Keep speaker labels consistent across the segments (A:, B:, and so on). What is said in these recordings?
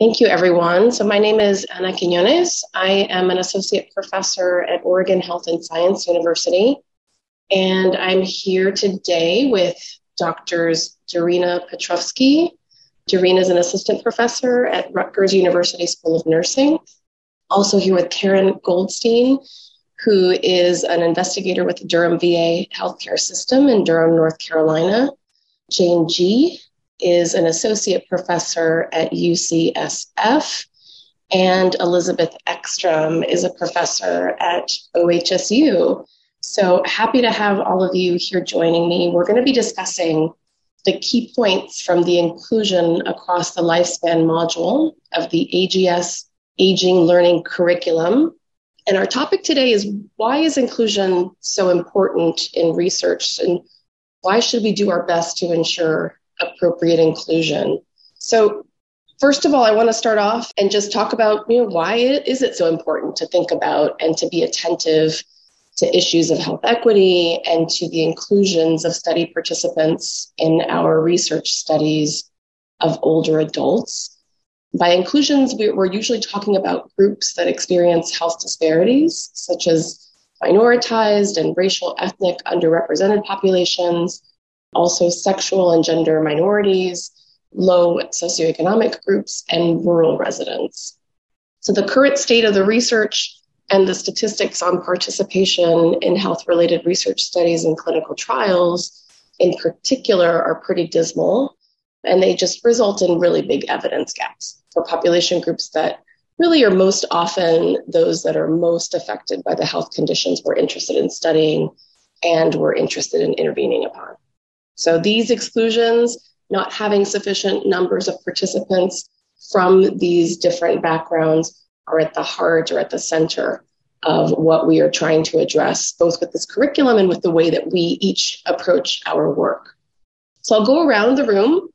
A: Thank you, everyone. So, my name is Ana Quiñones. I am an associate professor at Oregon Health and Science University. And I'm here today with doctors Darina Petrovsky. Darina is an assistant professor at Rutgers University School of Nursing. Also, here with Karen Goldstein, who is an investigator with the Durham VA healthcare system in Durham, North Carolina. Jane Jih is an associate professor at UCSF, and Elizabeth Eckstrom is a professor at OHSU. So happy to have all of you here joining me. We're going to be discussing the key points from the inclusion across the lifespan module of the AGS Aging Learning Curriculum. And our topic today is why is inclusion so important in research and why should we do our best to ensure appropriate inclusion. So, first of all, I want to start off and just talk about you know why is it so important to think about and to be attentive to issues of health equity and to the inclusions of study participants in our research studies of older adults. By inclusions, we're usually talking about groups that experience health disparities, such as minoritized and racial, ethnic, underrepresented populations, also sexual and gender minorities, low socioeconomic groups, and rural residents. So, the current state of the research and the statistics on participation in health related research studies and clinical trials, in particular, are pretty dismal. And they just result in really big evidence gaps for population groups that really are most often those that are most affected by the health conditions we're interested in studying and we're interested in intervening upon. So these exclusions, not having sufficient numbers of participants from these different backgrounds, are at the heart or at the center of what we are trying to address, both with this curriculum and with the way that we each approach our work. So I'll go around the room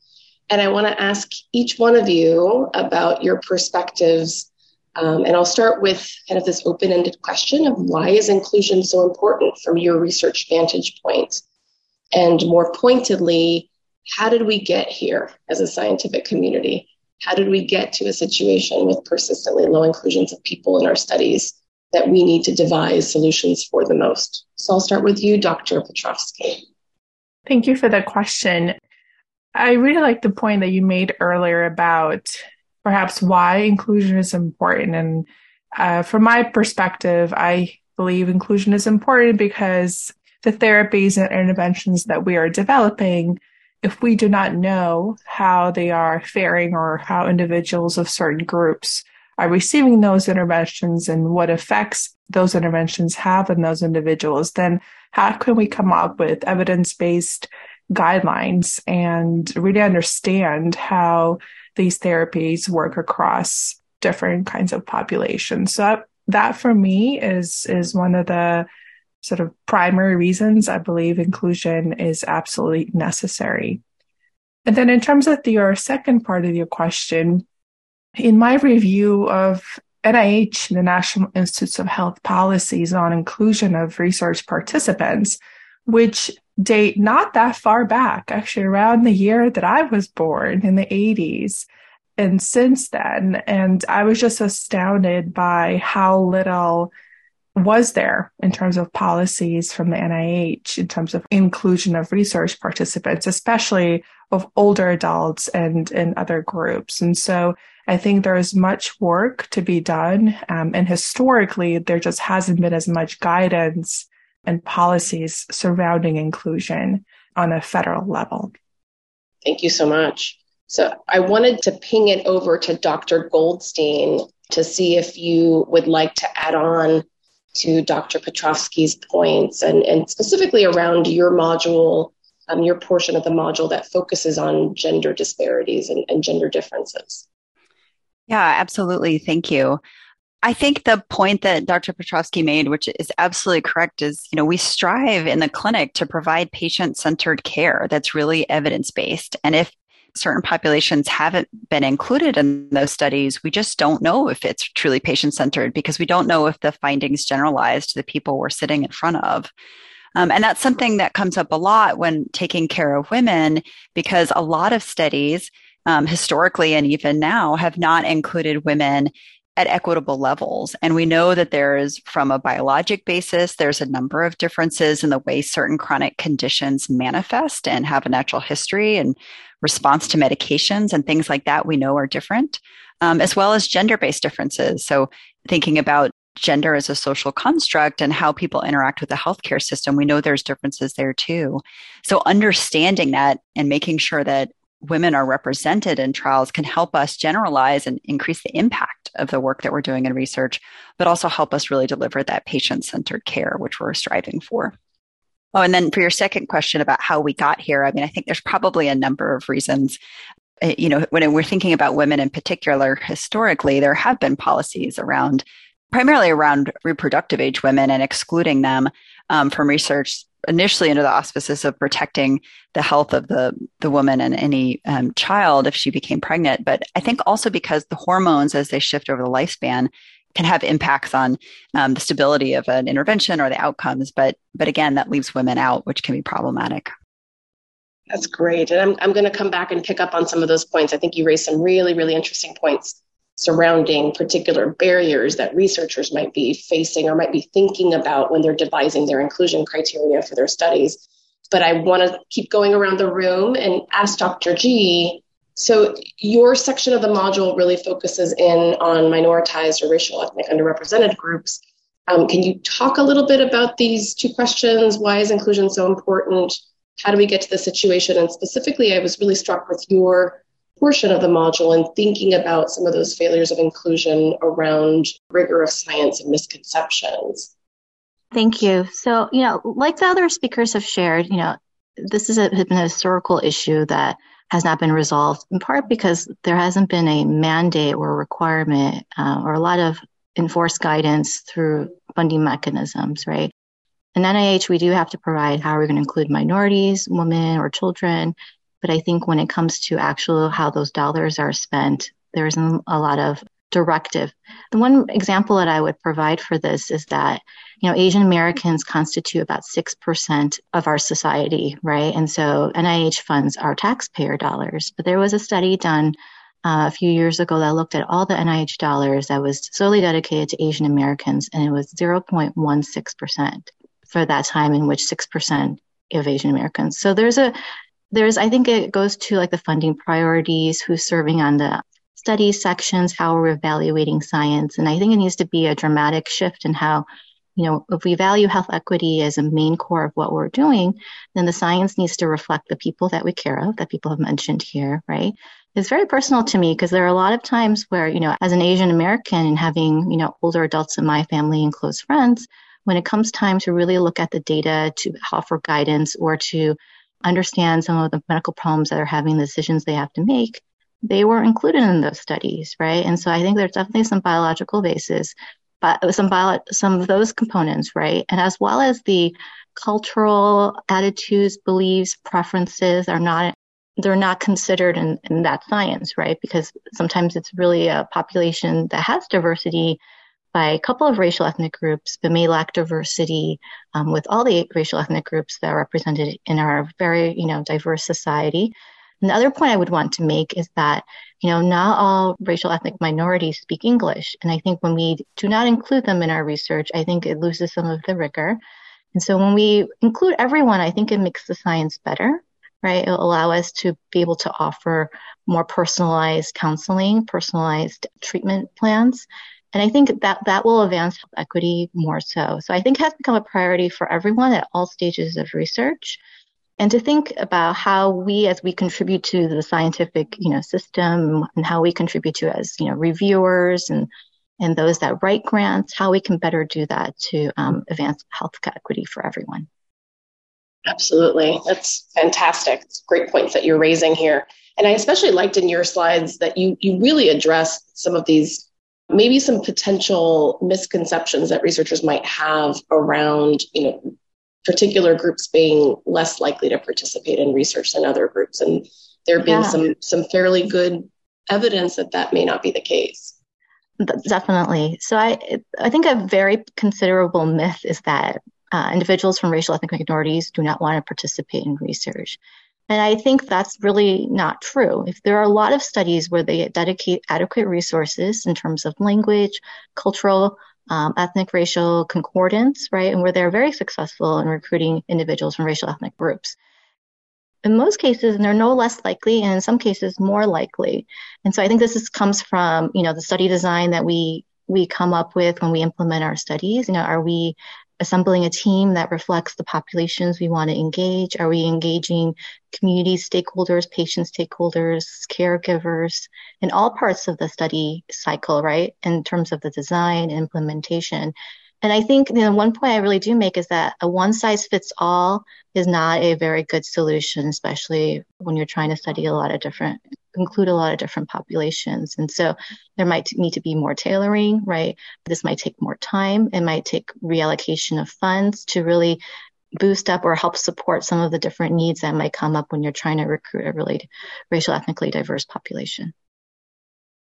A: and I want to ask each one of you about your perspectives. Um, and I'll start with kind of this open ended question of why is inclusion so important from your research vantage point? And more pointedly, how did we get here as a scientific community? How did we get to a situation with persistently low inclusions of people in our studies that we need to devise solutions for the most? So I'll start with you, Dr. Petrovsky.
B: Thank you for that question. I really like the point that you made earlier about perhaps why inclusion is important. And uh, from my perspective, I believe inclusion is important because the therapies and interventions that we are developing, if we do not know how they are faring or how individuals of certain groups are receiving those interventions and what effects those interventions have on those individuals, then how can we come up with evidence based guidelines and really understand how these therapies work across different kinds of populations? So that, for me is, is one of the sort of primary reasons I believe inclusion is absolutely necessary. And then in terms of your second part of your question, in my review of NIH, the National Institutes of Health policies on inclusion of research participants, which date not that far back, actually around the year that I was born in the 80s. And since then, and I was just astounded by how little was there in terms of policies from the NIH in terms of inclusion of research participants, especially of older adults and in other groups. And so I think there is much work to be done. Um, and historically, there just hasn't been as much guidance and policies surrounding inclusion on a federal level.
A: Thank you so much. So I wanted to ping it over to Dr. Goldstein to see if you would like to add on to Dr. Petrovsky's points and, and specifically around your module, um, your portion of the module that focuses on gender disparities and, and gender differences.
C: Yeah, absolutely. Thank you. I think the point that Dr. Petrovsky made, which is absolutely correct, is you know we strive in the clinic to provide patient-centered care that's really evidence-based. And if certain populations haven't been included in those studies, we just don't know if it's truly patient centered because we don't know if the findings generalize to the people we're sitting in front of. Um, and that's something that comes up a lot when taking care of women because a lot of studies um, historically and even now have not included women at equitable levels. And we know that there's, from a biologic basis, there's a number of differences in the way certain chronic conditions manifest and have a natural history and response to medications and things like that we know are different, um, as well as gender based differences. So, thinking about gender as a social construct and how people interact with the healthcare system, we know there's differences there too. So, understanding that and making sure that women are represented in trials can help us generalize and increase the impact of the work that we're doing in research, but also help us really deliver that patient centered care, which we're striving for. Oh, and then for your second question about how we got here, I mean, I think there's probably a number of reasons. Uh, you know, when we're thinking about women in particular, historically, there have been policies around primarily around reproductive age women and excluding them um, from research initially under the auspices of protecting the health of the, the woman and any um, child if she became pregnant. But I think also because the hormones, as they shift over the lifespan, can have impacts on um, the stability of an intervention or the outcomes. But but again, that leaves women out, which can be problematic.
A: That's great. And I'm, I'm going to come back and pick up on some of those points. I think you raised some really, really interesting points surrounding particular barriers that researchers might be facing or might be thinking about when they're devising their inclusion criteria for their studies. But I want to keep going around the room and ask Dr. Jih. So, your section of the module really focuses in on minoritized or racial ethnic underrepresented groups. Um, can you talk a little bit about these two questions? Why is inclusion so important? How do we get to the situation? And specifically, I was really struck with your portion of the module and thinking about some of those failures of inclusion around rigor of science and misconceptions.
D: Thank you. So, you know, like the other speakers have shared, you know, this is a, been a historical issue that has not been resolved in part because there hasn't been a mandate or requirement uh, or a lot of enforced guidance through funding mechanisms, right? In NIH, we do have to provide how are we're going to include minorities, women, or children but I think when it comes to actual how those dollars are spent, there isn't a lot of directive. The one example that I would provide for this is that, you know, Asian Americans constitute about 6% of our society, right? And so NIH funds are taxpayer dollars. But there was a study done uh, a few years ago that looked at all the NIH dollars that was solely dedicated to Asian Americans, and it was 0.16% for that time in which 6% of Asian Americans. So there's a there's, I think it goes to like the funding priorities, who's serving on the study sections, how we're evaluating science. And I think it needs to be a dramatic shift in how, you know, if we value health equity as a main core of what we're doing, then the science needs to reflect the people that we care of, that people have mentioned here, right? It's very personal to me because there are a lot of times where, you know, as an Asian American and having, you know, older adults in my family and close friends, when it comes time to really look at the data to offer guidance or to understand some of the medical problems that are having the decisions they have to make, they were included in those studies, right? And so I think there's definitely some biological basis, but some bio, some of those components, right? And as well as the cultural attitudes, beliefs, preferences are not they're not considered in, in that science, right? Because sometimes it's really a population that has diversity by a couple of racial ethnic groups, but may lack diversity um, with all the racial ethnic groups that are represented in our very, you know, diverse society. And the other point I would want to make is that, you know, not all racial ethnic minorities speak English. And I think when we do not include them in our research, I think it loses some of the rigor. And so when we include everyone, I think it makes the science better, right? It'll allow us to be able to offer more personalized counseling, personalized treatment plans, and I think that that will advance health equity more so. So I think has become a priority for everyone at all stages of research. And to think about how we, as we contribute to the scientific, you know, system and how we contribute to as, you know, reviewers and, and those that write grants, how we can better do that to um, advance health equity for everyone.
A: Absolutely. That's fantastic. It's great points that you're raising here. And I especially liked in your slides that you, you really addressed some of these maybe some potential misconceptions that researchers might have around, you know, particular groups being less likely to participate in research than other groups, and there being yeah. some some fairly good evidence that that may not be the case.
D: Definitely. So I I think a very considerable myth is that uh, individuals from racial ethnic minorities do not want to participate in research. And I think that's really not true. If there are a lot of studies where they dedicate adequate resources in terms of language, cultural, um, ethnic, racial concordance, right, and where they're very successful in recruiting individuals from racial ethnic groups. In most cases, and they're no less likely, and in some cases more likely. And so I think this is, comes from, you know, the study design that we we come up with when we implement our studies. You know, are we assembling a team that reflects the populations we want to engage? Are we engaging community stakeholders, patient stakeholders, caregivers in all parts of the study cycle, right? In terms of the design and implementation. And I think you know, one point I really do make is that a one size fits all is not a very good solution, especially when you're trying to study a lot of different, include a lot of different populations. And so there might need to be more tailoring, right? This might take more time. It might take reallocation of funds to really boost up or help support some of the different needs that might come up when you're trying to recruit a really racial ethnically diverse population.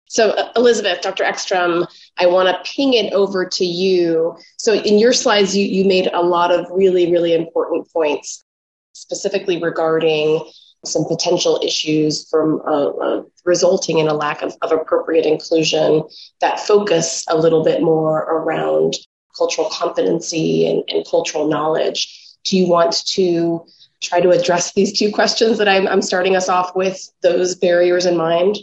A: So, Elizabeth, Dr. Eckstrom, I want to ping it over to you. So, in your slides, you, you made a lot of really, really important points, specifically regarding some potential issues from uh, uh, resulting in a lack of, of appropriate inclusion that focus a little bit more around cultural competency and, and cultural knowledge. Do you want to try to address these two questions that I'm, I'm starting us off with, those barriers in mind?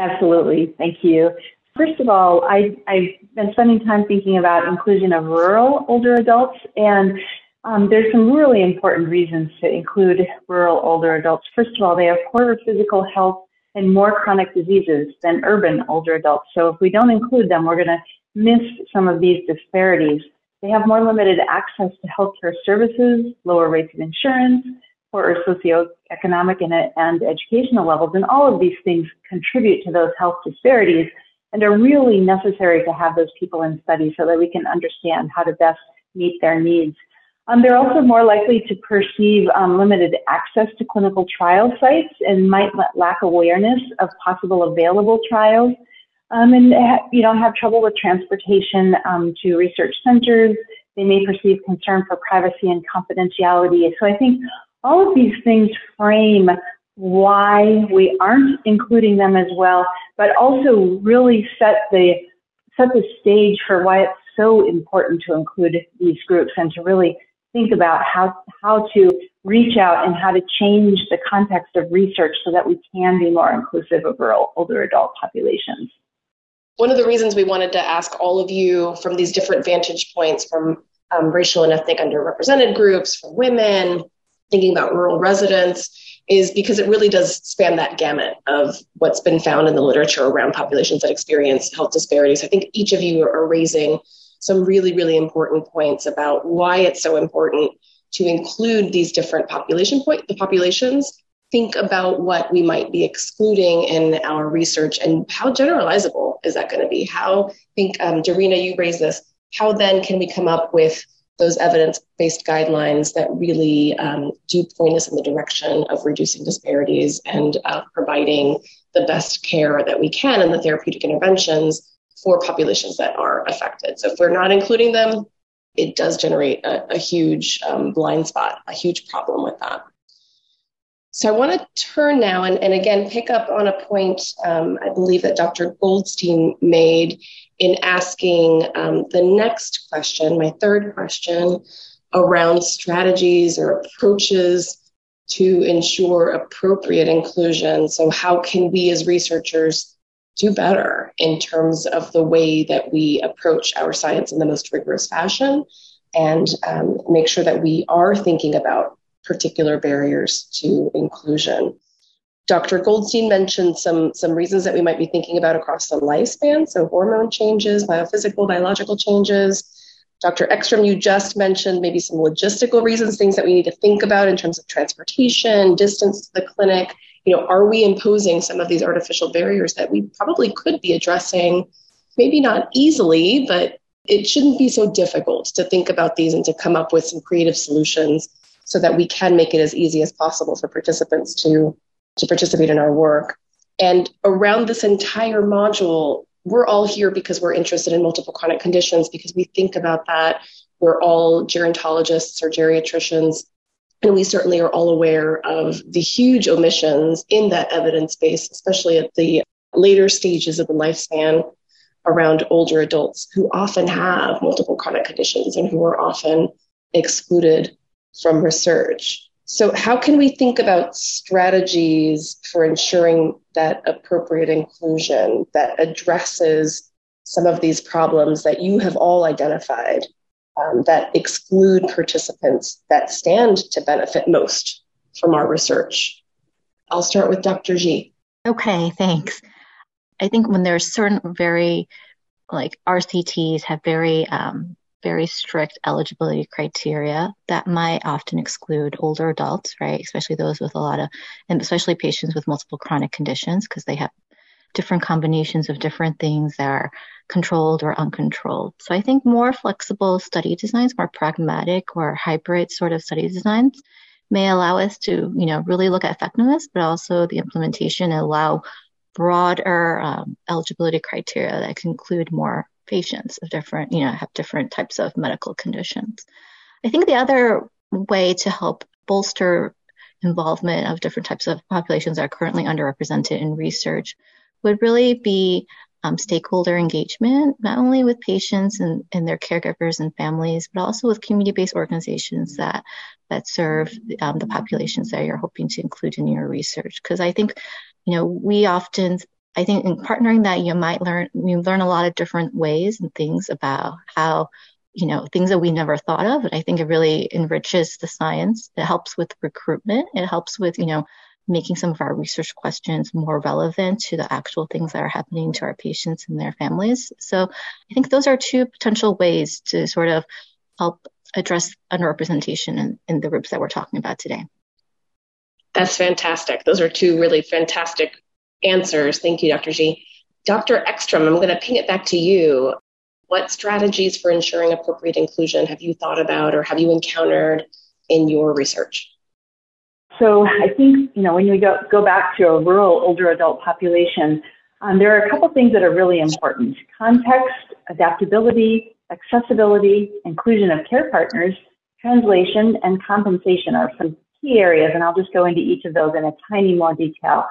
E: Absolutely. Thank you. First of all, I, I've been spending time thinking about inclusion of rural older adults, and um, there's some really important reasons to include rural older adults. First of all, they have poorer physical health and more chronic diseases than urban older adults. So if we don't include them, we're going to miss some of these disparities. They have more limited access to healthcare services, lower rates of insurance, or socioeconomic and, and educational levels. And all of these things contribute to those health disparities and are really necessary to have those people in study so that we can understand how to best meet their needs. Um, they're also more likely to perceive um, limited access to clinical trial sites and might lack awareness of possible available trials. Um, and you know have trouble with transportation um, to research centers. They may perceive concern for privacy and confidentiality. So I think all of these things frame why we aren't including them as well, but also really set the set the stage for why it's so important to include these groups and to really think about how how to reach out and how to change the context of research so that we can be more inclusive of rural older adult populations.
A: One of the reasons we wanted to ask all of you from these different vantage points from um, racial and ethnic underrepresented groups, from women, thinking about rural residents is because it really does span that gamut of what's been found in the literature around populations that experience health disparities. I think each of you are raising some really, really important points about why it's so important to include these different population point the populations. Think about what we might be excluding in our research and how generalizable is that going to be? How I think um, Darina, you raised this. How then can we come up with those evidence-based guidelines that really um, do point us in the direction of reducing disparities and uh, providing the best care that we can and the therapeutic interventions for populations that are affected. So if we're not including them, it does generate a, a huge um, blind spot, a huge problem with that. So I want to turn now and, and again pick up on a point um, I believe that Dr. Goldstein made in asking um, the next question, my third question, around strategies or approaches to ensure appropriate inclusion. So, how can we as researchers do better in terms of the way that we approach our science in the most rigorous fashion and um, make sure that we are thinking about particular barriers to inclusion? Dr. Goldstein mentioned some, some reasons that we might be thinking about across the lifespan, so hormone changes, biophysical, biological changes. Dr. Eckstrom, you just mentioned maybe some logistical reasons, things that we need to think about in terms of transportation, distance to the clinic. You know, are we imposing some of these artificial barriers that we probably could be addressing, maybe not easily, but it shouldn't be so difficult to think about these and to come up with some creative solutions so that we can make it as easy as possible for participants to to participate in our work. And around this entire module, we're all here because we're interested in multiple chronic conditions, because we think about that. We're all gerontologists or geriatricians. And we certainly are all aware of the huge omissions in that evidence base, especially at the later stages of the lifespan around older adults who often have multiple chronic conditions and who are often excluded from research. So, how can we think about strategies for ensuring that appropriate inclusion that addresses some of these problems that you have all identified um, that exclude participants that stand to benefit most from our research? I'll start with Dr. Jih.
D: Okay, thanks. I think when there's certain very like RCTs have very um, very strict eligibility criteria that might often exclude older adults, right? Especially those with a lot of, and especially patients with multiple chronic conditions because they have different combinations of different things that are controlled or uncontrolled. So I think more flexible study designs, more pragmatic or hybrid sort of study designs may allow us to, you know, really look at effectiveness, but also the implementation and allow broader um, eligibility criteria that can include more patients of different, you know, have different types of medical conditions. I think the other way to help bolster involvement of different types of populations that are currently underrepresented in research would really be um, stakeholder engagement, not only with patients and, and, their caregivers and families, but also with community-based organizations that that serve um, the populations that you're hoping to include in your research. Because I think, you know, we often, I think, in partnering that, you might learn you learn a lot of different ways and things about how you know things that we never thought of and i think it really enriches the science it helps with recruitment it helps with you know making some of our research questions more relevant to the actual things that are happening to our patients and their families. So I think those are two potential ways to sort of help address underrepresentation in, in the groups that we're talking about today.
A: That's fantastic. Those are two really fantastic answers. Thank you, Dr. Jih. Dr. Eckstrom, I'm going to ping it back to you. What strategies for ensuring appropriate inclusion have you thought about or have you encountered in your research?
E: So I think, you know, when we go, go back to a rural older adult population, um, there are a couple things that are really important. Context, adaptability, accessibility, inclusion of care partners, translation, and compensation are some key areas, and I'll just go into each of those in a tiny more detail.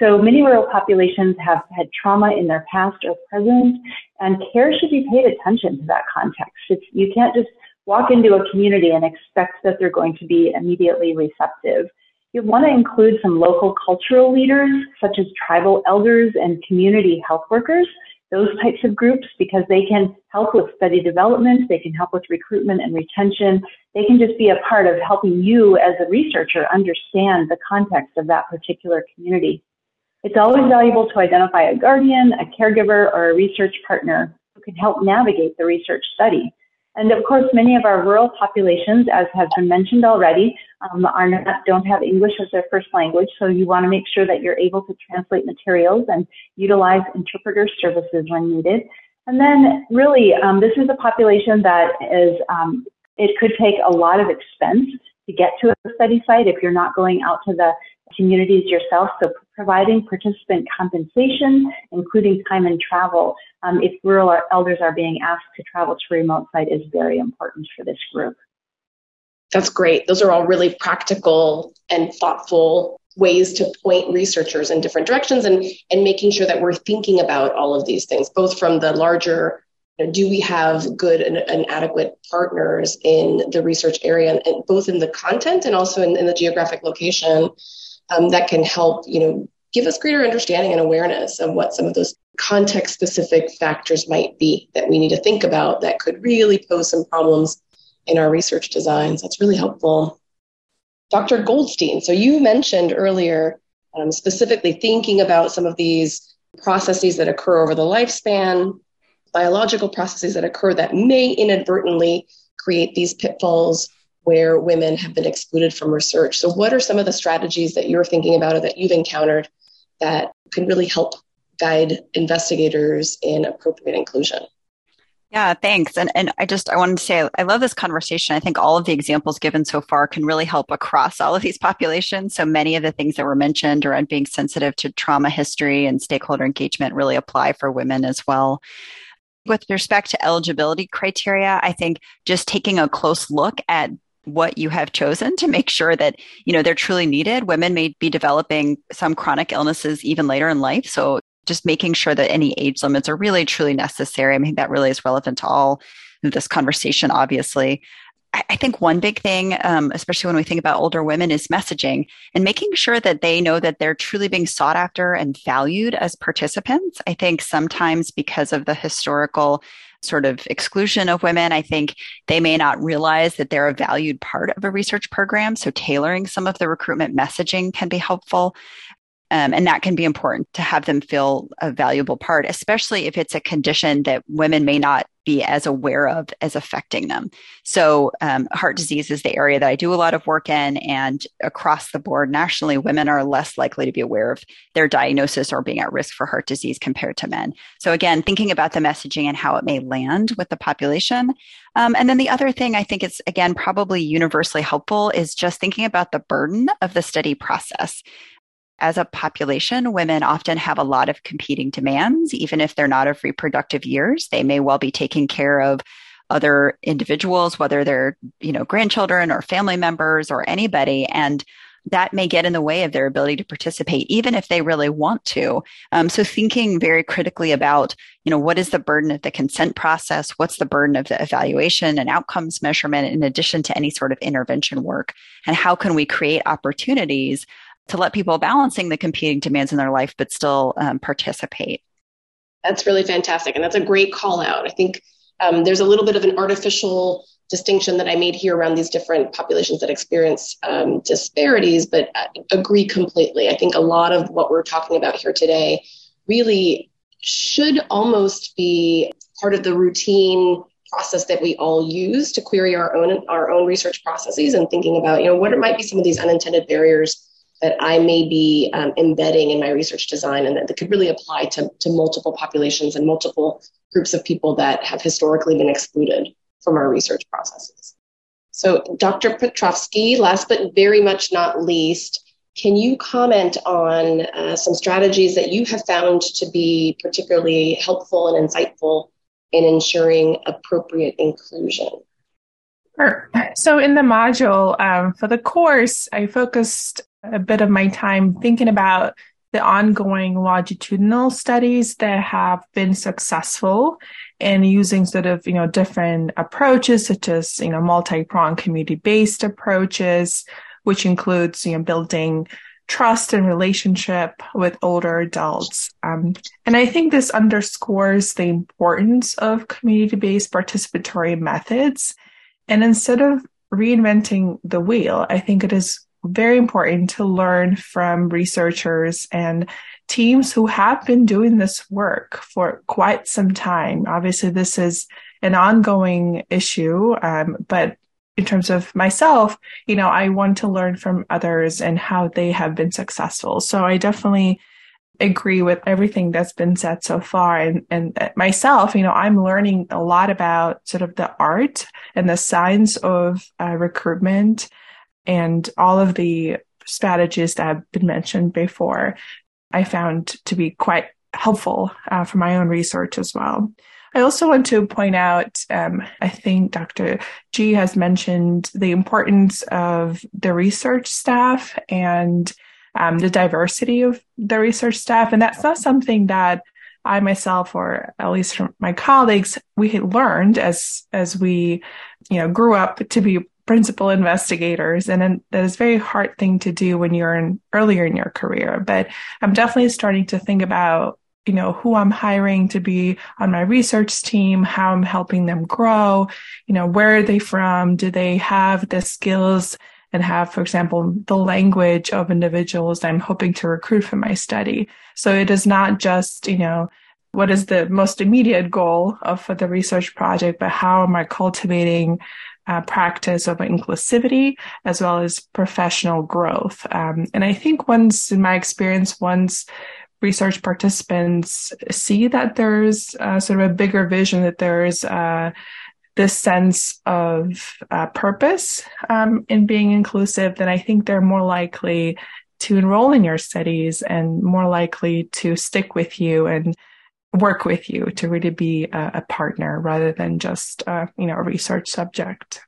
E: So many rural populations have had trauma in their past or present, and care should be paid attention to that context. It's, you can't just walk into a community and expect that they're going to be immediately receptive. You want to include some local cultural leaders, such as tribal elders and community health workers, those types of groups, because they can help with study development, they can help with recruitment and retention. They can just be a part of helping you as a researcher understand the context of that particular community. It's always valuable to identify a guardian, a caregiver, or a research partner who can help navigate the research study. And of course, many of our rural populations, as has been mentioned already, um, are not, don't have English as their first language. So you want to make sure that you're able to translate materials and utilize interpreter services when needed. And then really, um, this is a population that is, um, it could take a lot of expense to get to a study site if you're not going out to the communities yourself. So providing participant compensation, including time and travel, um, if rural elders are being asked to travel to remote site is very important for this group.
A: That's great. Those are all really practical and thoughtful ways to point researchers in different directions and, and making sure that we're thinking about all of these things, both from the larger you know, do we have good and, and, adequate partners in the research area, and, both in the content and also in, in the geographic location um, that can help, you know, give us greater understanding and awareness of what some of those context specific factors might be that we need to think about that could really pose some problems in our research designs. That's really helpful. Dr. Goldstein, so you mentioned earlier um, specifically thinking about some of these processes that occur over the lifespan, biological processes that occur that may inadvertently create these pitfalls where women have been excluded from research. So, what are some of the strategies that you're thinking about or that you've encountered that can really help guide investigators in appropriate inclusion?
C: Yeah, thanks. And and I just I wanted to say I love this conversation. I think all of the examples given so far can really help across all of these populations. So many of the things that were mentioned around being sensitive to trauma history and stakeholder engagement really apply for women as well. With respect to eligibility criteria, I think just taking a close look at what you have chosen to make sure that you know they're truly needed. Women may be developing some chronic illnesses even later in life. So just making sure that any age limits are really truly necessary. I mean that really is relevant to all this conversation obviously. I think one big thing, um, especially when we think about older women, is messaging and making sure that they know that they're truly being sought after and valued as participants. I think sometimes because of the historical sort of exclusion of women, I think they may not realize that they're a valued part of a research program. So tailoring some of the recruitment messaging can be helpful. Um, and that can be important to have them feel a valuable part, especially if it's a condition that women may not be as aware of as affecting them. So, um, heart disease is the area that I do a lot of work in, and across the board, nationally, women are less likely to be aware of their diagnosis or being at risk for heart disease compared to men. So, again, thinking about the messaging and how it may land with the population. Um, and then the other thing I think is, again, probably universally helpful is just thinking about the burden of the study process as a population, women often have a lot of competing demands, even if they're not of reproductive years. They may well be taking care of other individuals, whether they're, you know, grandchildren or family members or anybody. And that may get in the way of their ability to participate, even if they really want to. Um, so thinking very critically about, you know, what is the burden of the consent process? What's the burden of the evaluation and outcomes measurement in addition to any sort of intervention work? And how can we create opportunities to let people balancing the competing demands in their life, but still um, participate.
A: That's really fantastic. And that's a great call out. I think um, there's a little bit of an artificial distinction that I made here around these different populations that experience um, disparities, but I agree completely. I think a lot of what we're talking about here today really should almost be part of the routine process that we all use to query our own our own research processes and thinking about you know what might be some of these unintended barriers that I may be um, embedding in my research design and that, that could really apply to, to multiple populations and multiple groups of people that have historically been excluded from our research processes. So, Dr. Petrovsky, last but very much not least, can you comment on uh, some strategies that you have found to be particularly helpful and insightful in ensuring appropriate inclusion?
B: Sure. So, in the module um, for the course, I focused a bit of my time thinking about the ongoing longitudinal studies that have been successful in using sort of, you know, different approaches such as, you know, multi-pronged community-based approaches, which includes, you know, building trust and relationship with older adults. Um, and I think this underscores the importance of community-based participatory methods. And instead of reinventing the wheel, I think it is very important to learn from researchers and teams who have been doing this work for quite some time. Obviously, this is an ongoing issue, um, but in terms of myself, you know, I want to learn from others and how they have been successful. So I definitely agree with everything that's been said so far. And, and myself, you know, I'm learning a lot about sort of the art and the science of uh, recruitment and all of the strategies that have been mentioned before, I found to be quite helpful uh, for my own research as well. I also want to point out, um, I think Dr. Jih has mentioned the importance of the research staff and um, the diversity of the research staff. And that's not something that I myself, or at least from my colleagues, we had learned as, as we, you know, grew up to be principal investigators. And that is a very hard thing to do when you're in earlier in your career. But I'm definitely starting to think about, you know, who I'm hiring to be on my research team, how I'm helping them grow, you know, where are they from? Do they have the skills and have, for example, the language of individuals I'm hoping to recruit for my study? So it is not just, you know, what is the most immediate goal of for the research project, but how am I cultivating uh, practice of inclusivity as well as professional growth. Um, and I think once, in my experience, once research participants see that there's uh, sort of a bigger vision, that there's uh, this sense of uh, purpose um, in being inclusive, then I think they're more likely to enroll in your studies and more likely to stick with you and work with you to really be a, a partner rather than just uh, you know a research subject.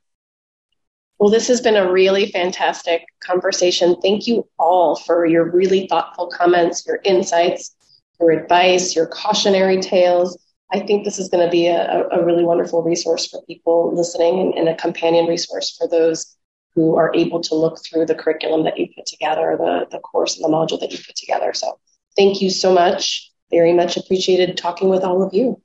A: Well, this has been a really fantastic conversation. Thank you all for your really thoughtful comments, your insights, your advice, your cautionary tales. I think this is going to be a, a really wonderful resource for people listening and, and, a companion resource for those who are able to look through the curriculum that you put together, the, the course and the module that you put together. So thank you so much. Very much appreciated talking with all of you.